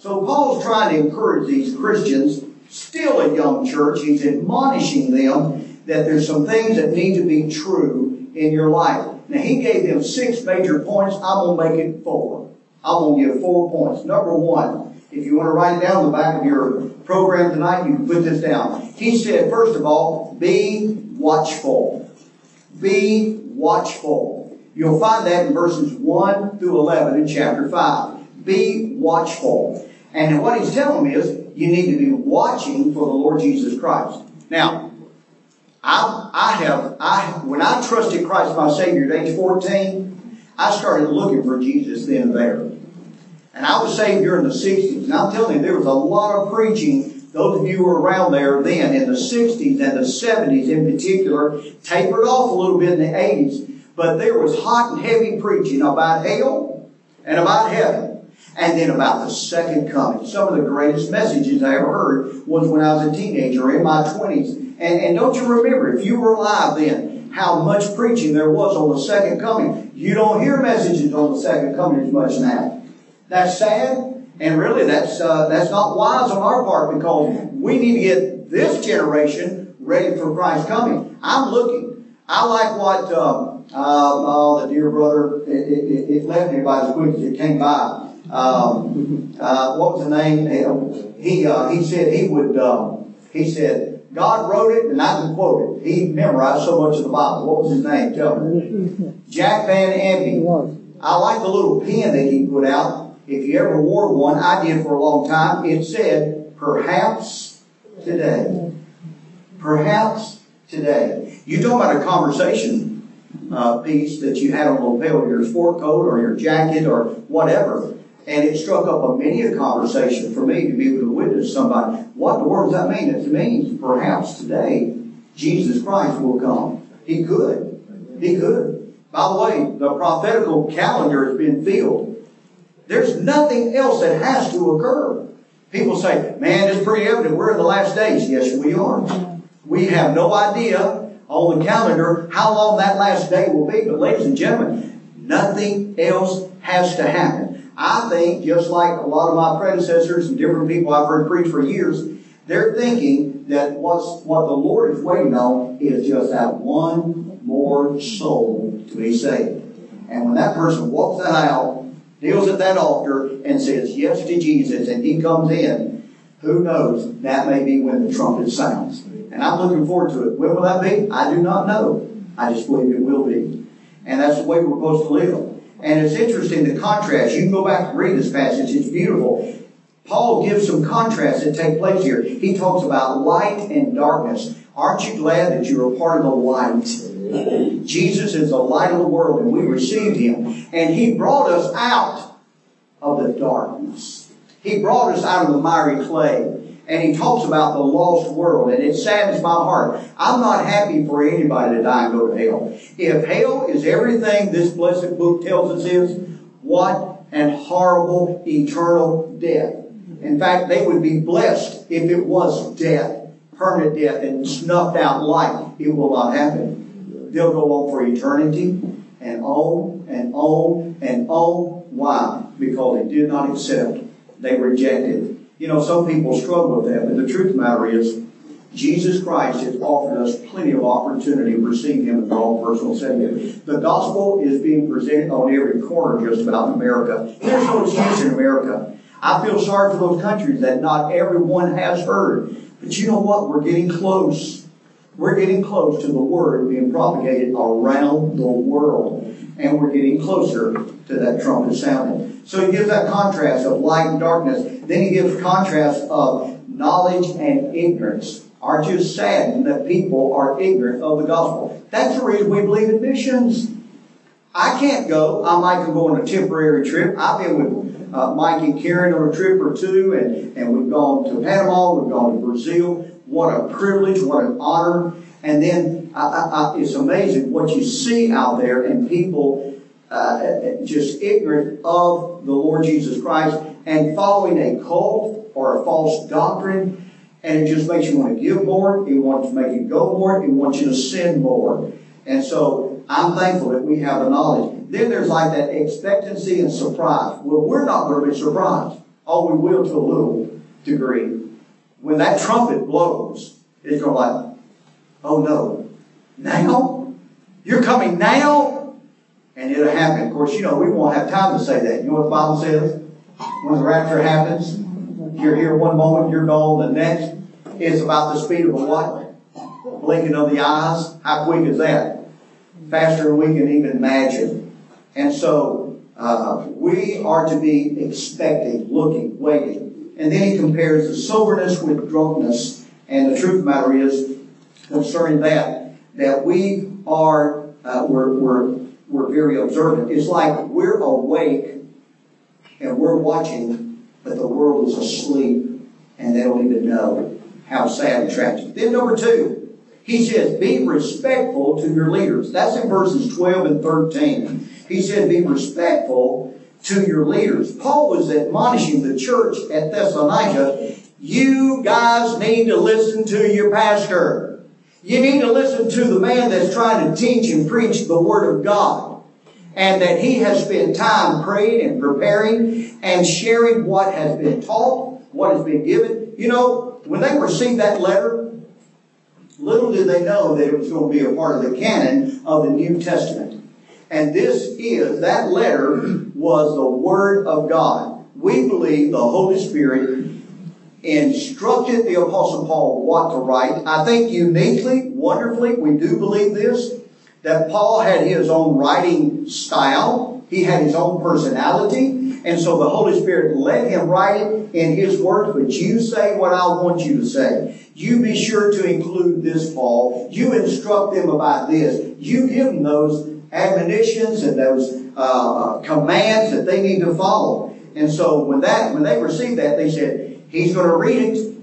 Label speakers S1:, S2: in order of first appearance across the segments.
S1: So Paul's trying to encourage these Christians, still a young church, he's admonishing them that there's some things that need to be true in your life. Now he gave them six major points. I'm to make it four. I'm to give four points. Number one, if you want to write it down the back of your program tonight, you can put this down. He said, first of all, be watchful. Be watchful. You'll find that in verses 1 through 11 in chapter 5. Be watchful. And what he's telling me is you need to be watching for the Lord Jesus Christ. Now, I, I have, I, when I trusted Christ my Savior at age 14, I started looking for Jesus then and there. And I was saved during the 60s. And I'm telling you, there was a lot of preaching. Those of you who were around there then in the 60s and the 70s in particular, tapered off a little bit in the 80s. But there was hot and heavy preaching about hell and about heaven and then about the second coming. Some of the greatest messages I ever heard was when I was a teenager in my 20s. And, and don't you remember, if you were alive then, how much preaching there was on the second coming? You don't hear messages on the second coming as much now. That's sad, and really that's, uh, that's not wise on our part because we need to get this generation ready for Christ's coming. I'm looking. I like what, um, uh, oh, the dear brother, it, it, it left me by as quick as it came by. Um, uh, what was the name? He uh, he said he would. Um, he said God wrote it, and I can quote it. He memorized so much of the Bible. What was his name? Tell me. Jack Van Impe. I like the little pen that he put out. If you ever wore one, I did for a long time. It said, "Perhaps today." Perhaps today. You talk about a conversation uh, piece that you had on the lapel of your sport coat or your jacket or whatever. And it struck up a many a conversation for me to be able to witness somebody. What the word does that mean? It means perhaps today Jesus Christ will come. He could. He could. By the way, the prophetical calendar has been filled. There's nothing else that has to occur. People say, man, it's pretty evident we're in the last days. Yes, we are. We have no idea on the calendar how long that last day will be. But ladies and gentlemen, nothing else has to happen. I think, just like a lot of my predecessors and different people I've heard preach for years, they're thinking that what's, what the Lord is waiting on is just that one more soul to be saved. And when that person walks that aisle, kneels at that altar, and says yes to Jesus, and he comes in, who knows? That may be when the trumpet sounds. And I'm looking forward to it. When will that be? I do not know. I just believe it will be. And that's the way we're supposed to live. And it's interesting the contrast. You can go back and read this passage, it's beautiful. Paul gives some contrasts that take place here. He talks about light and darkness. Aren't you glad that you're a part of the light? Jesus is the light of the world, and we received him. And he brought us out of the darkness. He brought us out of the miry clay and he talks about the lost world, and it saddens my heart. I'm not happy for anybody to die and go to hell. If hell is everything this blessed book tells us is, what an horrible eternal death. In fact, they would be blessed if it was death, permanent death, and snuffed out life. It will not happen. They'll go on for eternity and on and on and on. Why? Because they did not accept. They rejected you know, some people struggle with that, but the truth of the matter is, Jesus Christ has offered us plenty of opportunity to receive Him as our own personal Savior. The gospel is being presented on every corner just about in America. There's no excuse in America. I feel sorry for those countries that not everyone has heard. But you know what? We're getting close. We're getting close to the Word being propagated around the world. And we're getting closer to that trumpet sounding. So he gives that contrast of light and darkness. Then he gives contrast of knowledge and ignorance. Aren't you saddened that people are ignorant of the gospel? That's the reason we believe in missions. I can't go. I might can go on a temporary trip. I've been with uh, Mike and Karen on a trip or two, and, and we've gone to Panama, we've gone to Brazil. What a privilege, what an honor. And then I, I, it's amazing what you see out there, and people uh, just ignorant of the Lord Jesus Christ and following a cult or a false doctrine, and it just makes you want to give more. It wants to make you go more. It wants you to sin more. And so I'm thankful that we have the knowledge. Then there's like that expectancy and surprise. Well, we're not going to be surprised. Oh, we will to a little degree. When that trumpet blows, it's going to like, oh no, now? You're coming now? And it'll happen. Of course, you know, we won't have time to say that. You know what the Bible says? When the rapture happens, you're here one moment, you're gone the next. It's about the speed of a what? Blinking of the eyes. How quick is that? Faster than we can even imagine. And so, uh, we are to be expecting, looking, waiting. And then he compares the soberness with drunkenness. And the truth of the matter is, concerning that, that we are, uh, we're, we're, we're very observant. It's like we're awake and we're watching, but the world is asleep and they don't even know. How sad and tragic. Then number two, he says, be respectful to your leaders. That's in verses 12 and 13. He said, be respectful to your leaders. Paul was admonishing the church at Thessalonica, you guys need to listen to your pastor. You need to listen to the man that's trying to teach and preach the Word of God. And that he has spent time praying and preparing and sharing what has been taught, what has been given. You know, when they received that letter, little did they know that it was going to be a part of the canon of the New Testament. And this is, that letter was the Word of God. We believe the Holy Spirit instructed the Apostle Paul what to write. I think uniquely, wonderfully, we do believe this, that Paul had his own writing style. He had his own personality. And so the Holy Spirit let him write it in his words, but you say what I want you to say. You be sure to include this, Paul. You instruct them about this. You give them those admonitions and those uh, commands that they need to follow. And so when that when they received that, they said, He's going to read it,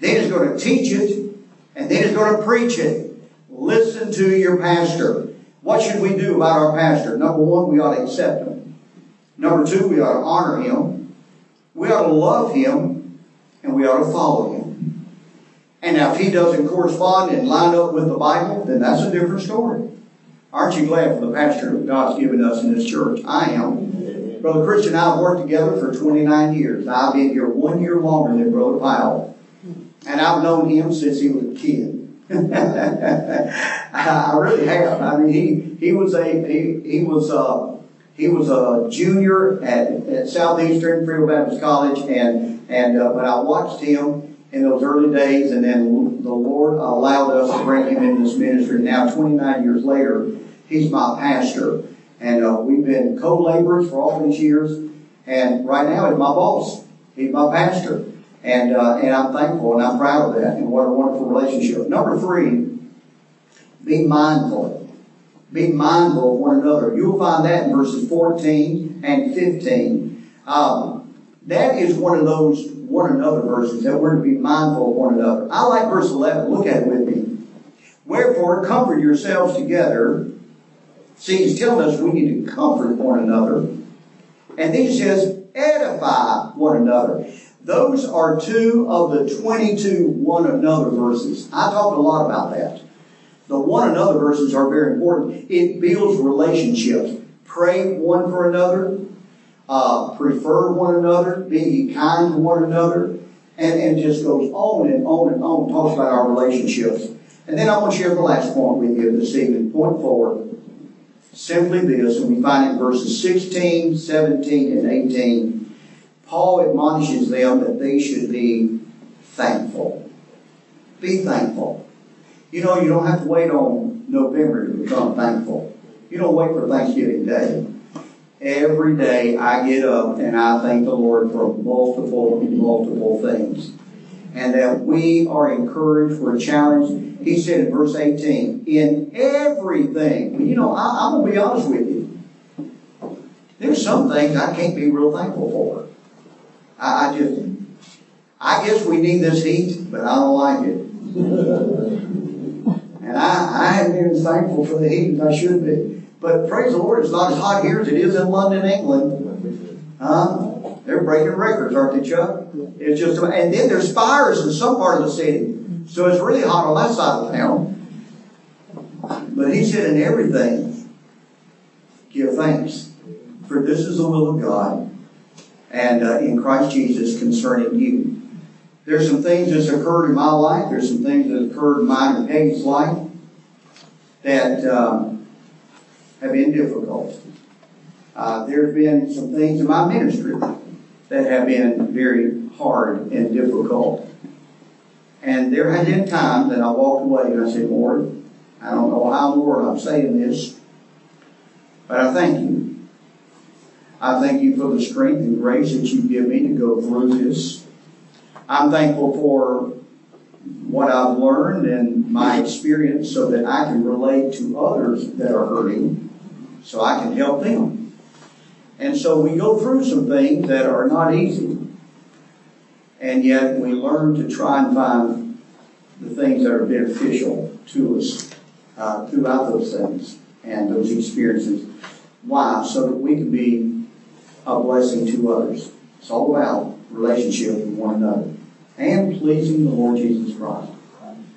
S1: then he's going to teach it, and then he's going to preach it. Listen to your pastor. What should we do about our pastor? Number one, we ought to accept him. Number two, we ought to honor him. We ought to love him, and we ought to follow him. And now, if he doesn't correspond and line up with the Bible, then that's a different story. Aren't you glad for the pastor that God's given us in this church? I am. Brother Christian and I have worked together for 29 years. I've been here one year longer than Brother Powell. And I've known him since he was a kid. I really have. I mean, he, he was a he, he was a he was a junior at, at Southeastern Free Baptist College, and and uh, when I watched him in those early days, and then the Lord allowed us to bring him into this ministry. Now, 29 years later, he's my pastor, and uh, we've been co-laborers for all these years. And right now, he's my boss. He's my pastor. And, uh, and I'm thankful and I'm proud of that. And what a wonderful relationship. Number three, be mindful. Be mindful of one another. You'll find that in verses 14 and 15. Um, that is one of those one another verses that we're to be mindful of one another. I like verse 11. Look at it with me. Wherefore, comfort yourselves together. See, he's telling us we need to comfort one another. And then he says, edify one another. Those are two of the 22 one another verses. I talked a lot about that. The one another verses are very important. It builds relationships. Pray one for another. Uh, prefer one another. Be kind to one another. And, and just goes on and on and on. Talks about our relationships. And then I want to share the last point with you this evening. Point four. Simply this, and we find it in verses 16, 17, and 18. Paul admonishes them that they should be thankful. Be thankful. You know, you don't have to wait on November to become thankful. You don't wait for Thanksgiving Day. Every day I get up and I thank the Lord for multiple, multiple things. And that we are encouraged, we're challenged. He said in verse 18, in everything. You know, I, I'm going to be honest with you. There's some things I can't be real thankful for. I, I just, I guess we need this heat, but I don't like it. and I, I haven't been thankful for the heat as I should be. But praise the Lord, it's not as hot here as it is in London, England. Huh? They're breaking records, aren't they, Chuck? It's just, and then there's fires in some part of the city. So it's really hot on that side of town. But he said, in everything, give thanks. For this is the will of God and uh, in Christ Jesus concerning you. There's some things that's occurred in my life. There's some things that occurred in mine and Peggy's life that um, have been difficult. Uh, there's been some things in my ministry that have been very hard and difficult. And there have been times that I walked away and I said, Lord, I don't know how, Lord, I'm saying this, but I thank you. I thank you for the strength and grace that you give me to go through this. I'm thankful for what I've learned and my experience so that I can relate to others that are hurting so I can help them. And so we go through some things that are not easy. And yet we learn to try and find the things that are beneficial to us uh, throughout those things and those experiences. Why? So that we can be a blessing to others. It's all about relationship with one another and pleasing the Lord Jesus Christ.